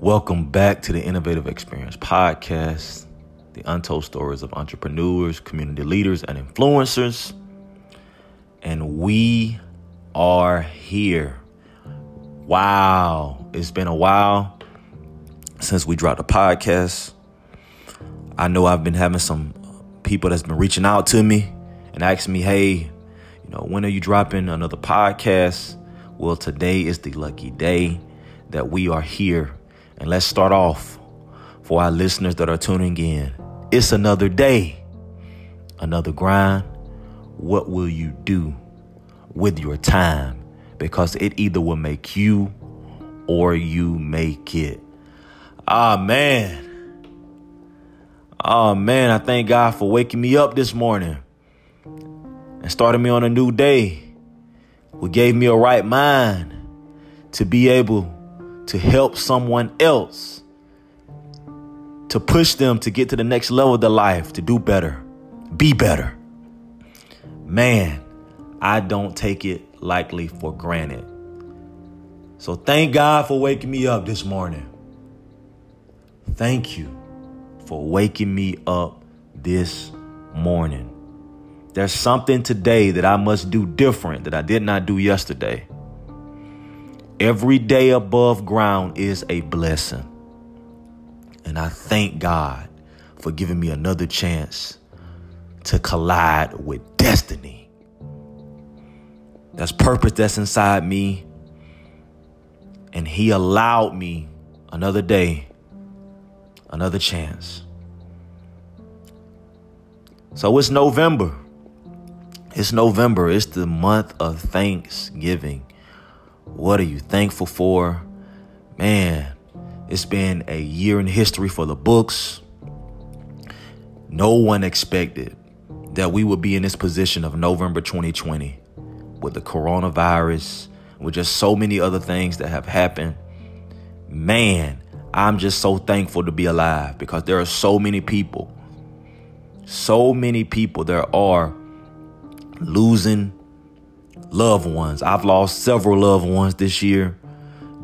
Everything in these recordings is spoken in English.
Welcome back to the Innovative Experience Podcast, the untold stories of entrepreneurs, community leaders, and influencers. And we are here. Wow, it's been a while since we dropped a podcast. I know I've been having some people that's been reaching out to me and asking me, hey, you know, when are you dropping another podcast? Well, today is the lucky day that we are here. And let's start off for our listeners that are tuning in. It's another day, another grind. What will you do with your time? Because it either will make you or you make it. Ah, man. Oh man, I thank God for waking me up this morning and starting me on a new day. Who gave me a right mind to be able to help someone else, to push them to get to the next level of their life, to do better, be better. Man, I don't take it lightly for granted. So thank God for waking me up this morning. Thank you for waking me up this morning. There's something today that I must do different that I did not do yesterday. Every day above ground is a blessing. And I thank God for giving me another chance to collide with destiny. That's purpose that's inside me. And He allowed me another day, another chance. So it's November. It's November. It's the month of Thanksgiving. What are you thankful for? Man, it's been a year in history for the books. No one expected that we would be in this position of November 2020 with the coronavirus, with just so many other things that have happened. Man, I'm just so thankful to be alive because there are so many people, so many people there are losing loved ones. I've lost several loved ones this year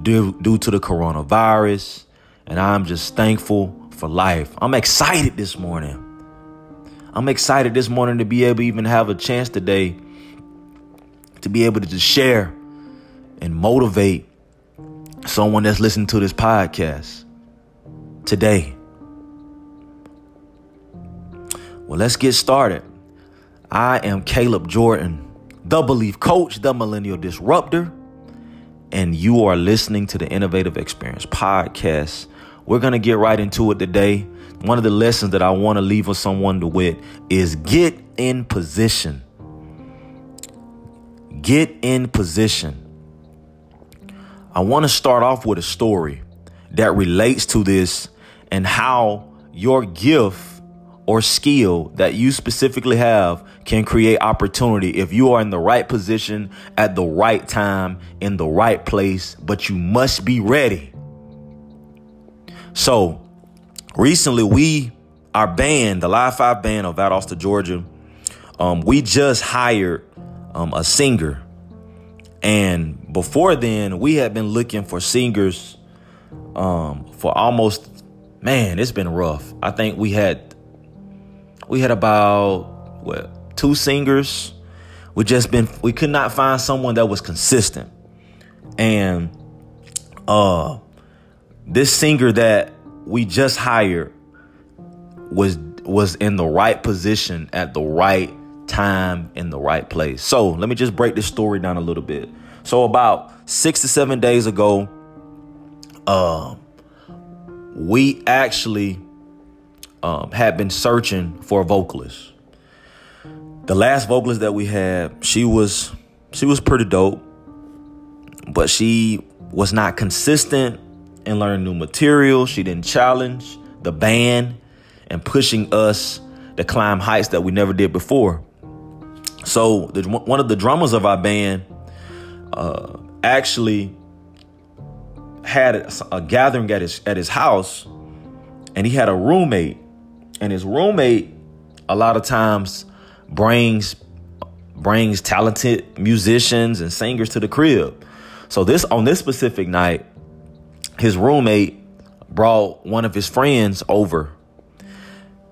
due, due to the coronavirus, and I'm just thankful for life. I'm excited this morning. I'm excited this morning to be able to even have a chance today to be able to just share and motivate someone that's listening to this podcast today. Well, let's get started. I am Caleb Jordan, the Belief Coach, the Millennial Disruptor, and you are listening to the Innovative Experience Podcast. We're going to get right into it today. One of the lessons that I want to leave with someone to wit is get in position. Get in position. I want to start off with a story that relates to this and how your gift or skill that you specifically have can create opportunity if you are in the right position at the right time in the right place, but you must be ready. So, recently we our band, the Live Five band of Valdosta, Georgia, um, we just hired um, a singer, and before then we had been looking for singers um, for almost man, it's been rough. I think we had we had about what two singers. We just been we could not find someone that was consistent. And uh this singer that we just hired was was in the right position at the right time in the right place. So let me just break this story down a little bit. So about six to seven days ago, uh, we actually um, had been searching for a vocalist. The last vocalist that we had, she was she was pretty dope, but she was not consistent in learning new material. She didn't challenge the band and pushing us to climb heights that we never did before. So the, one of the drummers of our band uh, actually had a, a gathering at his at his house, and he had a roommate and his roommate a lot of times brings brings talented musicians and singers to the crib. So this on this specific night, his roommate brought one of his friends over.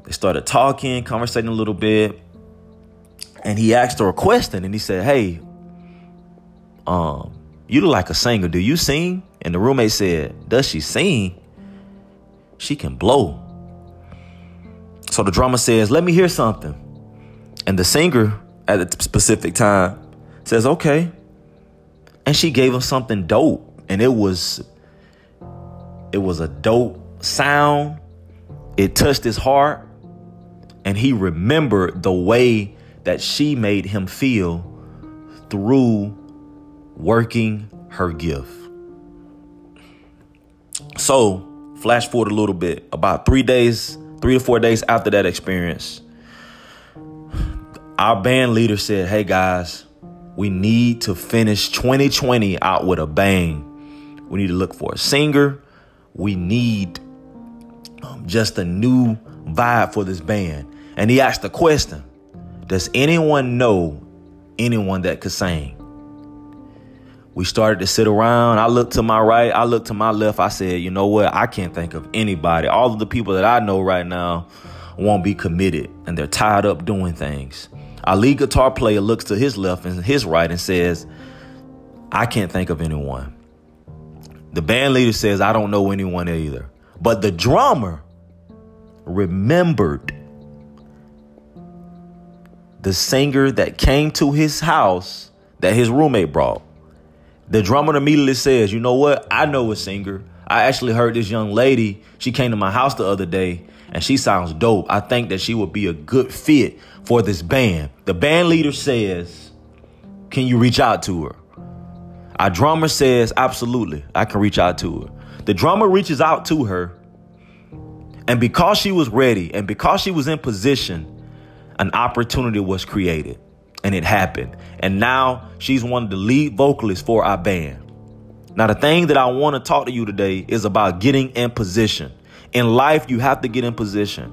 They started talking, conversating a little bit, and he asked her a question. And he said, "Hey, um, you look like a singer. Do you sing?" And the roommate said, "Does she sing? She can blow." So the drummer says, "Let me hear something." And the singer at a specific time says, "Okay." And she gave him something dope, and it was it was a dope sound. It touched his heart, and he remembered the way that she made him feel through working her gift. So, flash forward a little bit. About three days, three to four days after that experience, our band leader said, Hey guys, we need to finish 2020 out with a bang. We need to look for a singer. We need um, just a new vibe for this band. And he asked the question Does anyone know anyone that could sing? We started to sit around. I looked to my right, I looked to my left. I said, You know what? I can't think of anybody. All of the people that I know right now won't be committed and they're tied up doing things. Our lead guitar player looks to his left and his right and says, I can't think of anyone. The band leader says, I don't know anyone either. But the drummer remembered the singer that came to his house that his roommate brought. The drummer immediately says, You know what? I know a singer. I actually heard this young lady. She came to my house the other day and she sounds dope. I think that she would be a good fit for this band. The band leader says, Can you reach out to her? Our drummer says, Absolutely, I can reach out to her. The drummer reaches out to her, and because she was ready and because she was in position, an opportunity was created and it happened. And now she's one of the lead vocalists for our band. Now, the thing that I want to talk to you today is about getting in position. In life, you have to get in position.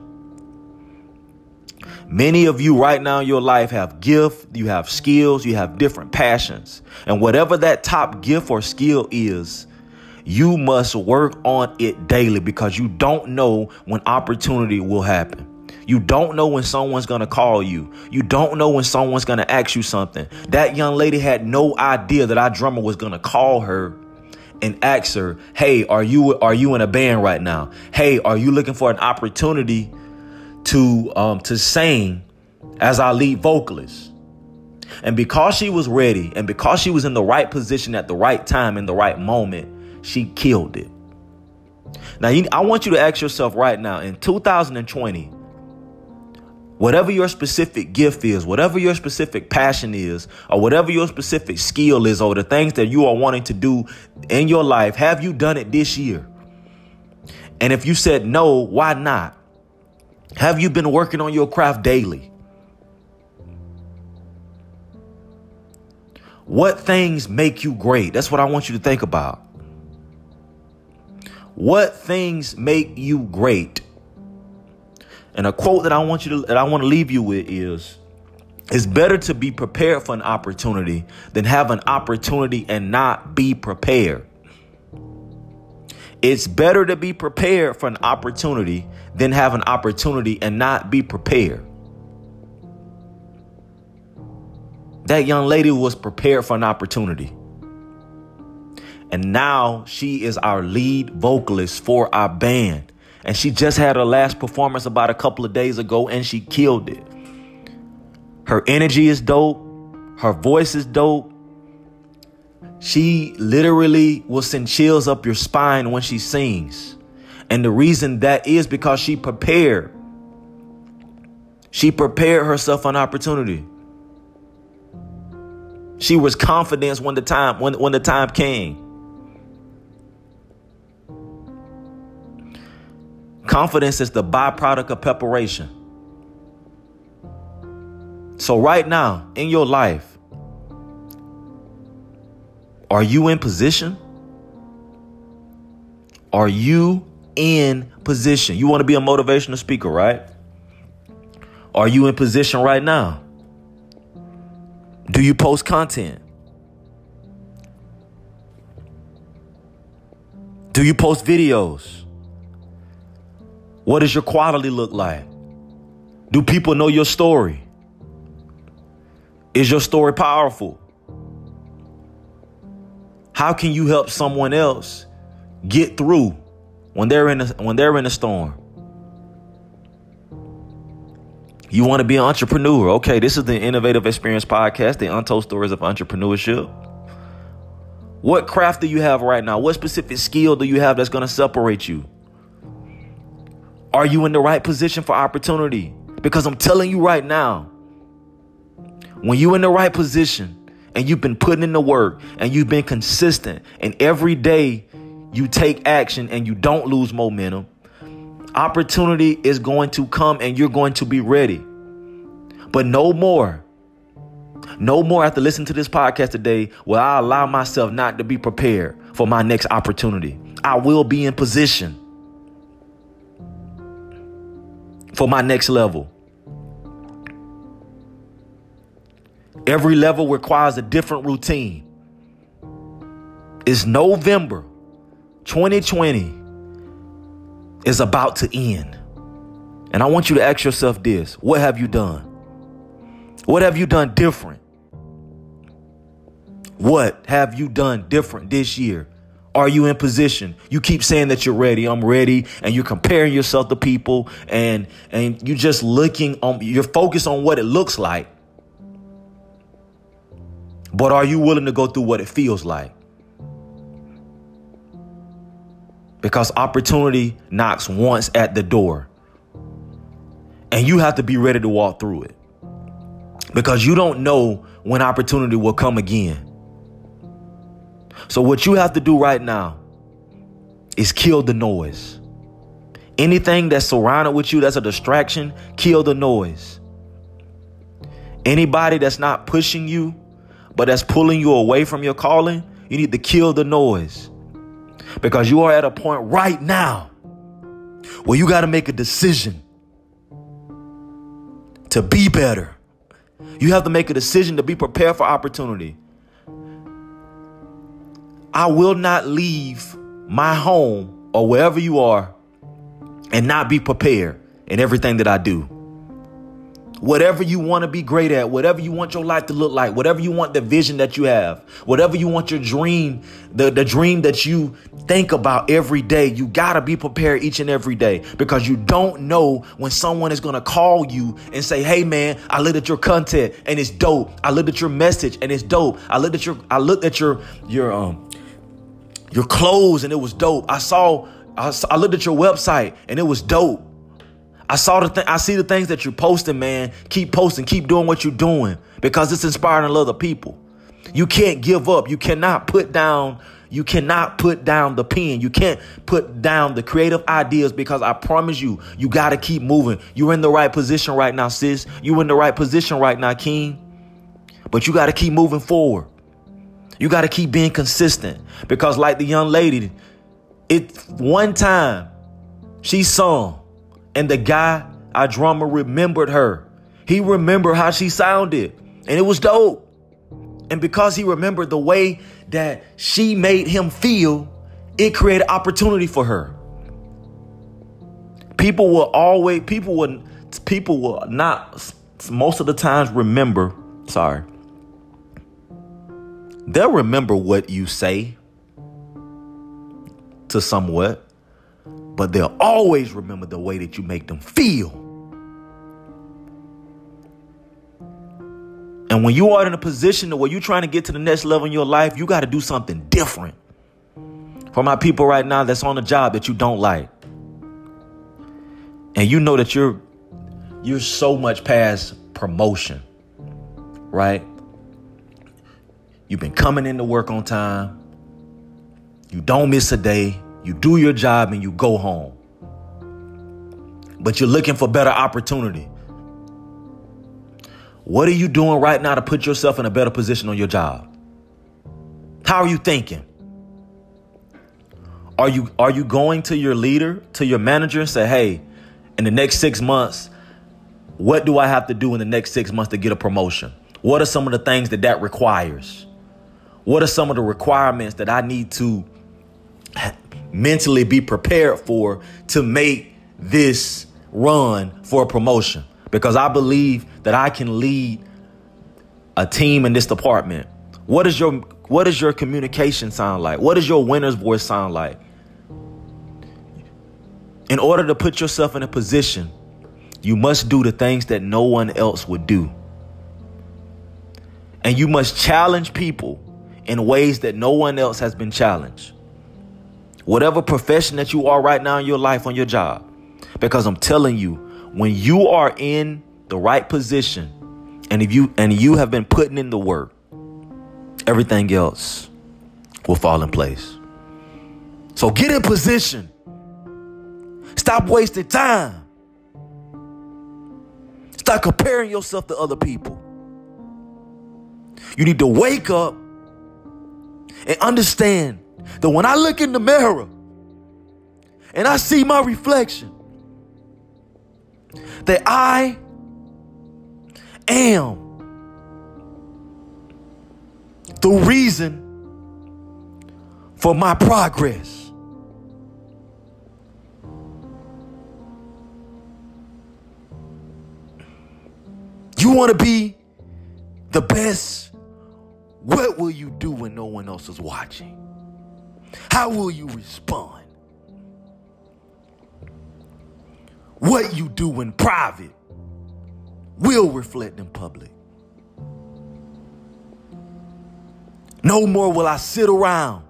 Many of you right now in your life have gift, you have skills, you have different passions. And whatever that top gift or skill is, you must work on it daily because you don't know when opportunity will happen. You don't know when someone's to call you. You don't know when someone's to ask you something. That young lady had no idea that our drummer was to call her and ask her, "Hey, are you are you in a band right now? Hey, are you looking for an opportunity to um to sing as our lead vocalist?" And because she was ready and because she was in the right position at the right time in the right moment, she killed it. Now, you, I want you to ask yourself right now in 2020, Whatever your specific gift is, whatever your specific passion is, or whatever your specific skill is, or the things that you are wanting to do in your life, have you done it this year? And if you said no, why not? Have you been working on your craft daily? What things make you great? That's what I want you to think about. What things make you great? And a quote that I want you to that I want to leave you with is it's better to be prepared for an opportunity than have an opportunity and not be prepared. It's better to be prepared for an opportunity than have an opportunity and not be prepared. That young lady was prepared for an opportunity. And now she is our lead vocalist for our band. And she just had her last performance about a couple of days ago and she killed it. Her energy is dope. Her voice is dope. She literally will send chills up your spine when she sings. And the reason that is because she prepared. She prepared herself an opportunity. She was confident when the time when, when the time came. Confidence is the byproduct of preparation. So, right now in your life, are you in position? Are you in position? You want to be a motivational speaker, right? Are you in position right now? Do you post content? Do you post videos? What does your quality look like? Do people know your story? Is your story powerful? How can you help someone else get through when they're in a, when they're in a storm? You want to be an entrepreneur. Okay, this is the Innovative Experience Podcast, the untold stories of entrepreneurship. What craft do you have right now? What specific skill do you have that's going to separate you? Are you in the right position for opportunity? Because I'm telling you right now, when you're in the right position and you've been putting in the work and you've been consistent and every day you take action and you don't lose momentum, opportunity is going to come and you're going to be ready. But no more. No more after listening to this podcast today will I allow myself not to be prepared for my next opportunity. I will be in position for my next level. Every level requires a different routine. It's November 2020 is about to end. And I want you to ask yourself this what have you done? What have you done different? What have you done different this year? Are you in position? You keep saying that you're ready. I'm ready, and you're comparing yourself to people, and and you're just looking on. You're focused on what it looks like, but are you willing to go through what it feels like? because opportunity knocks once at the door. And you have to be ready to walk through it because you don't know when opportunity will come again. So, what you have to do right now is kill the noise. Anything that's surrounded with you that's a distraction, kill the noise. Anybody that's not pushing you, but that's pulling you away from your calling, you need to kill the noise. Because you are at a point right now where you got to make a decision to be better. You have to make a decision to be prepared for opportunity. I will not leave my home or wherever you are and not be prepared in everything that I do. Whatever you want to be great at, whatever you want your life to look like, whatever you want the vision that you have, whatever you want your dream, the, the dream that you think about every day, you got to be prepared each and every day because you don't know when someone is going to call you and say, Hey man, I looked at your content and it's dope. I looked at your message and it's dope. I looked at your, I looked at your, your, um, your clothes and it was dope. I saw, I, I looked at your website and it was dope. I saw the thing. I see the things that you're posting, man. Keep posting. Keep doing what you're doing because it's inspiring other people. You can't give up. You cannot put down. You cannot put down the pen. You can't put down the creative ideas because I promise you, you got to keep moving. You're in the right position right now, sis. You're in the right position right now, King. But you got to keep moving forward. You got to keep being consistent because, like the young lady, it one time she sung and the guy, our drummer, remembered her. He remembered how she sounded. And it was dope. And because he remembered the way that she made him feel, it created opportunity for her. People will always, people will, people will not, most of the times remember, sorry, they'll remember what you say to somewhat but they'll always remember the way that you make them feel. And when you are in a position where you're trying to get to the next level in your life, you got to do something different. For my people right now that's on a job that you don't like. And you know that you're you're so much past promotion. Right? You've been coming into work on time. You don't miss a day. You do your job and you go home. But you're looking for better opportunity. What are you doing right now to put yourself in a better position on your job? How are you thinking? Are you are you going to your leader, to your manager and say, "Hey, in the next 6 months, what do I have to do in the next 6 months to get a promotion? What are some of the things that that requires? What are some of the requirements that I need to mentally be prepared for to make this run for a promotion because I believe that I can lead a team in this department. What is your what does your communication sound like? What does your winner's voice sound like? In order to put yourself in a position, you must do the things that no one else would do. And you must challenge people in ways that no one else has been challenged. Whatever profession that you are right now in your life, on your job. Because I'm telling you, when you are in the right position and if you and you have been putting in the work, everything else will fall in place. So get in position. Stop wasting time. Stop comparing yourself to other people. You need to wake up and understand that when I look in the mirror and I see my reflection, that I am the reason for my progress. You want to be the best? What will you do when no one else is watching? How will you respond? What you do in private will reflect in public. No more will I sit around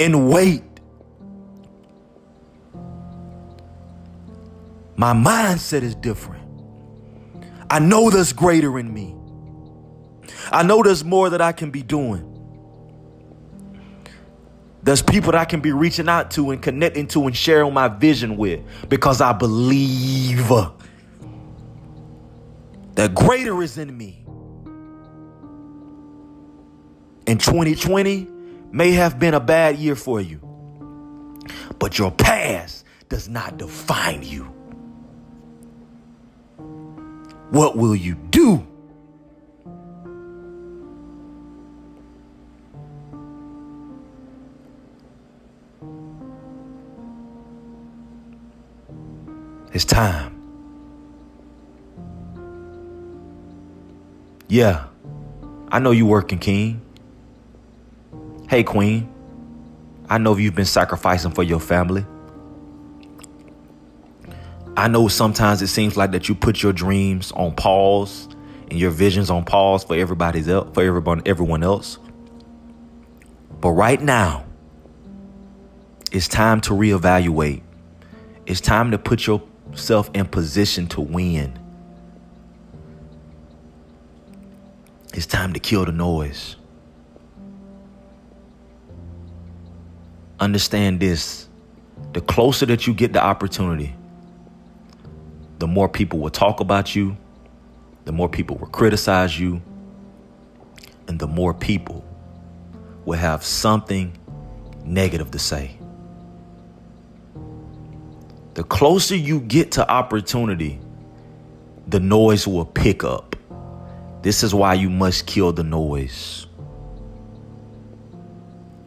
and wait. My mindset is different. I know there's greater in me. I know there's more that I can be doing. There's people that I can be reaching out to and connecting to and sharing my vision with because I believe that greater is in me. And 2020 may have been a bad year for you, but your past does not define you. What will you time. Yeah, I know you working, King. Hey, Queen. I know you've been sacrificing for your family. I know sometimes it seems like that you put your dreams on pause and your visions on pause for everybody's else, for everyone everyone else. But right now, it's time to reevaluate. It's time to put your yourself in position to win. It's time to kill the noise. Understand this the closer that you get the opportunity, the more people will talk about you, the more people will criticize you, and the more people will have something negative to say. The closer you get to opportunity, the noise will pick up. This is why you must kill the noise.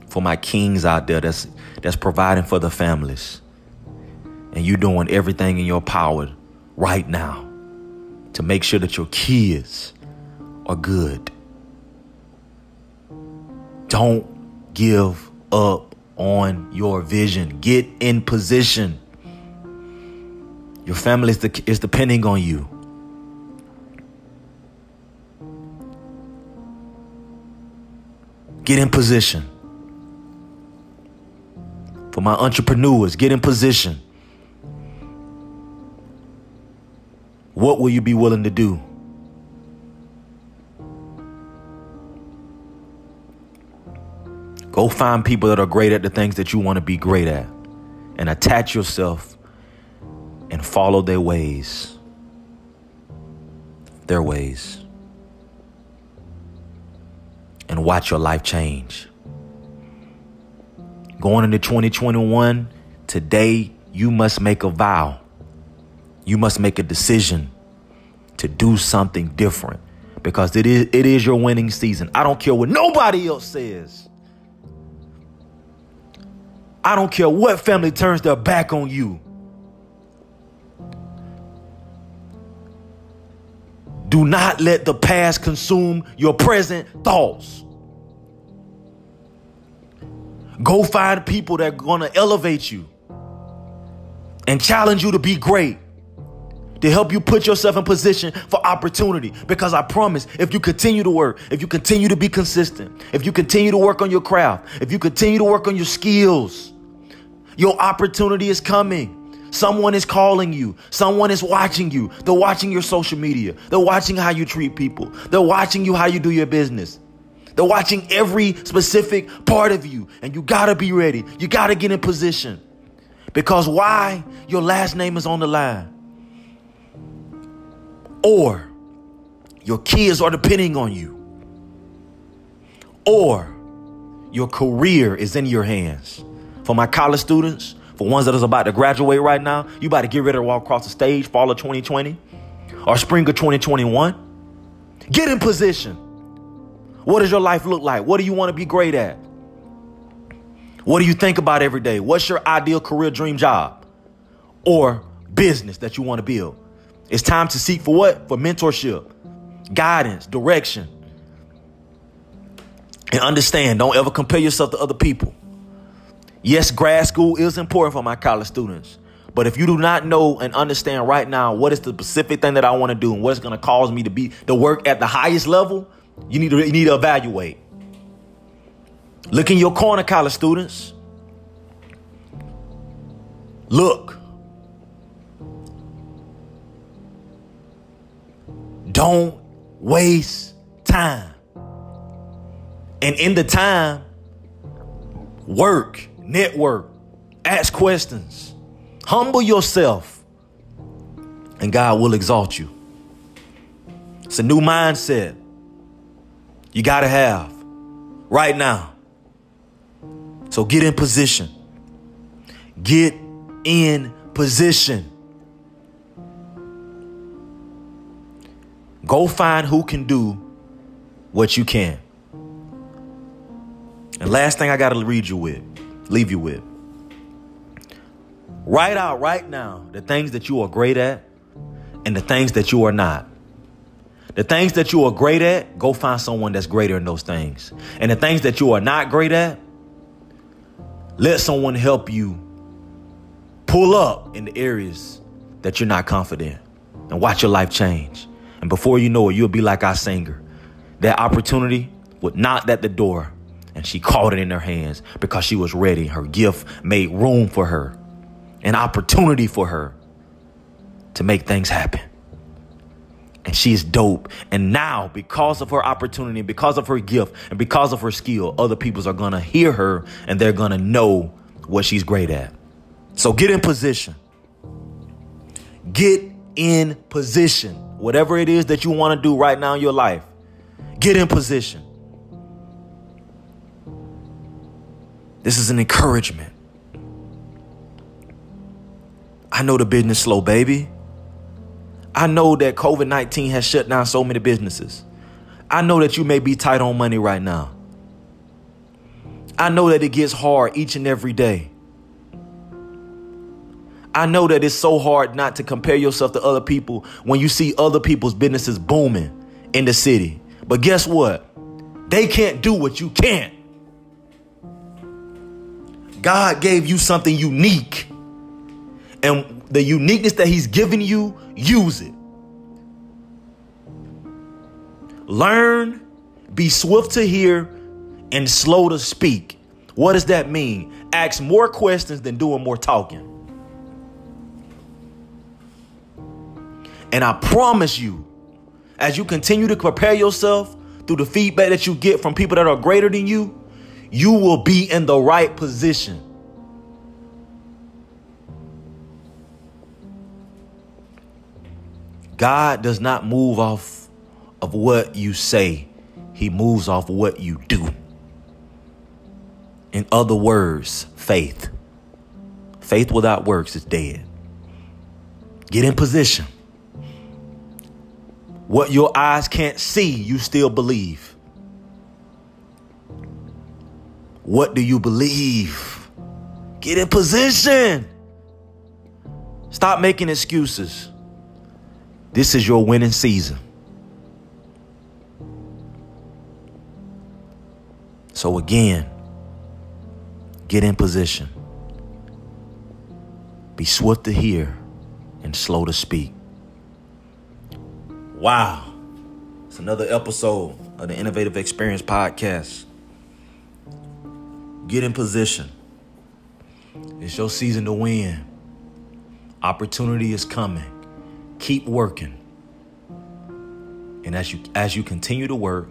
For my kings out there that's that's providing for the families. And you're doing everything in your power right now to make sure that your kids are good. Don't give up on your vision. Get in position. Your family is, the, is depending on you. Get in position. For my entrepreneurs, get in position. What will you be willing to do? Go find people that are great at the things that you want to be great at and attach yourself and follow their ways. Their ways. And watch your life change. Going into 2021, today you must make a vow. You must make a decision to do something different because it is it is your winning season. I don't care what nobody else says. I don't care what family turns their back on you. Do not let the past consume your present thoughts. Go find people that are going to elevate you and challenge you to be great to help you put yourself in position for opportunity. Because I promise, if you continue to work, if you continue to be consistent, if you continue to work on your craft, if you continue to work on your skills, your opportunity is coming. Someone is calling you. Someone is watching you. They're watching your social media. They're watching how you treat people. They're watching you how you do your business. They're watching every specific part of you. And you gotta be ready. You gotta get in position. Because why? Your last name is on the line. Or your kids are depending on you. Or your career is in your hands. For my college students, for ones that is about to graduate right now, you about to get ready to walk across the stage fall of 2020 or spring of 2021. Get in position. What does your life look like? What do you want to be great at? What do you think about every day? What's your ideal career dream job or business that you want to build? It's time to seek for what? For mentorship, guidance, direction. And understand, don't ever compare yourself to other people. Yes, grad school is important for my college students. But if you do not know and understand right now what is the specific thing that I want to do and what's going to cause me to be to work at the highest level, you need to you need to evaluate. Look in your corner, college students. Look. Don't waste time. And in the time, work network, ask questions, humble yourself, and God will exalt you. It's a new mindset you got to have right now. So get in position. Get in position. Go find who can do what you can. And last thing I got to read you with leave you with. Write out right now the things that you are great at and the things that you are not. The things that you are great at, go find someone that's greater in those things. And the things that you are not great at, let someone help you pull up in the areas that you're not confident and watch your life change. And before you know it, you'll be like our singer. That opportunity would knock at the door and she caught it in her hands because she was ready. Her gift made room for her, an opportunity for her to make things happen. And she's dope. And now, because of her opportunity, because of her gift, and because of her skill, other peoples are gonna hear her and they're gonna know what she's great at. So get in position. Get in position. Whatever it is that you want to do right now in your life, get in position. This is an encouragement. I know the business slow, baby. I know that COVID 19 has shut down so many businesses. I know that you may be tight on money right now. I know that it gets hard each and every day. I know that it's so hard not to compare yourself to other people when you see other people's businesses booming in the city. But guess what? They can't do what you can't. God gave you something unique. And the uniqueness that He's given you, use it. Learn, be swift to hear, and slow to speak. What does that mean? Ask more questions than doing more talking. And I promise you, as you continue to prepare yourself through the feedback that you get from people that are greater than you, you will be in the right position. God does not move off of what you say, He moves off what you do. In other words, faith. Faith without works is dead. Get in position. What your eyes can't see, you still believe. What do you believe? Get in position. Stop making excuses. This is your winning season. So, again, get in position. Be swift to hear and slow to speak. Wow. It's another episode of the Innovative Experience Podcast. Get in position. It's your season to win. Opportunity is coming. Keep working. And as you as you continue to work,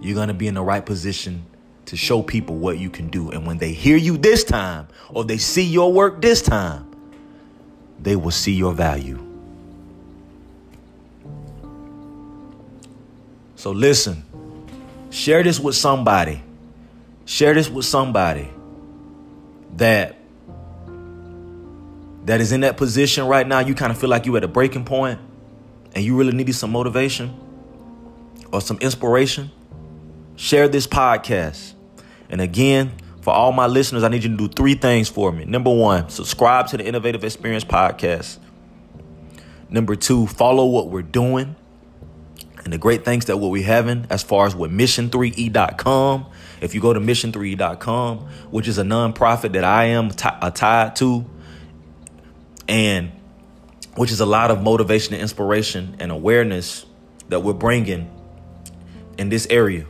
you're going to be in the right position to show people what you can do. And when they hear you this time or they see your work this time, they will see your value. So listen, share this with somebody. Share this with somebody that that is in that position right now. You kind of feel like you're at a breaking point and you really needed some motivation or some inspiration share this podcast. And again, for all my listeners, I need you to do three things for me. Number one, subscribe to the Innovative Experience Podcast. Number two, follow what we're doing and the great things that what we're having as far as with mission3e.com. If you go to mission3e.com, which is a nonprofit that I am t- uh, tied to, and which is a lot of motivation and inspiration and awareness that we're bringing in this area.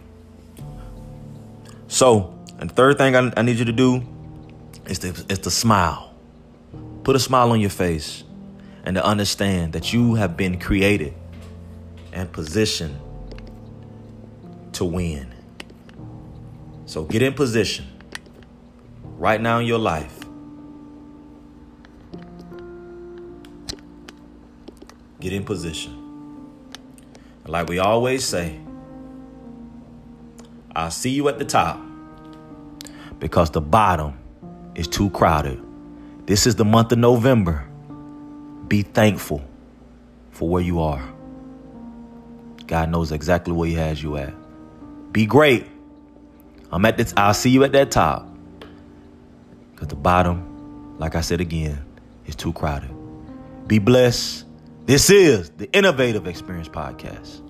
So, and the third thing I, I need you to do is to, is to smile. Put a smile on your face and to understand that you have been created and position to win. So get in position right now in your life. Get in position. Like we always say, I'll see you at the top because the bottom is too crowded. This is the month of November. Be thankful for where you are. God knows exactly where He has you at. Be great. I'm at this. I'll see you at that top. Because the bottom, like I said again, is too crowded. Be blessed. This is the Innovative Experience Podcast.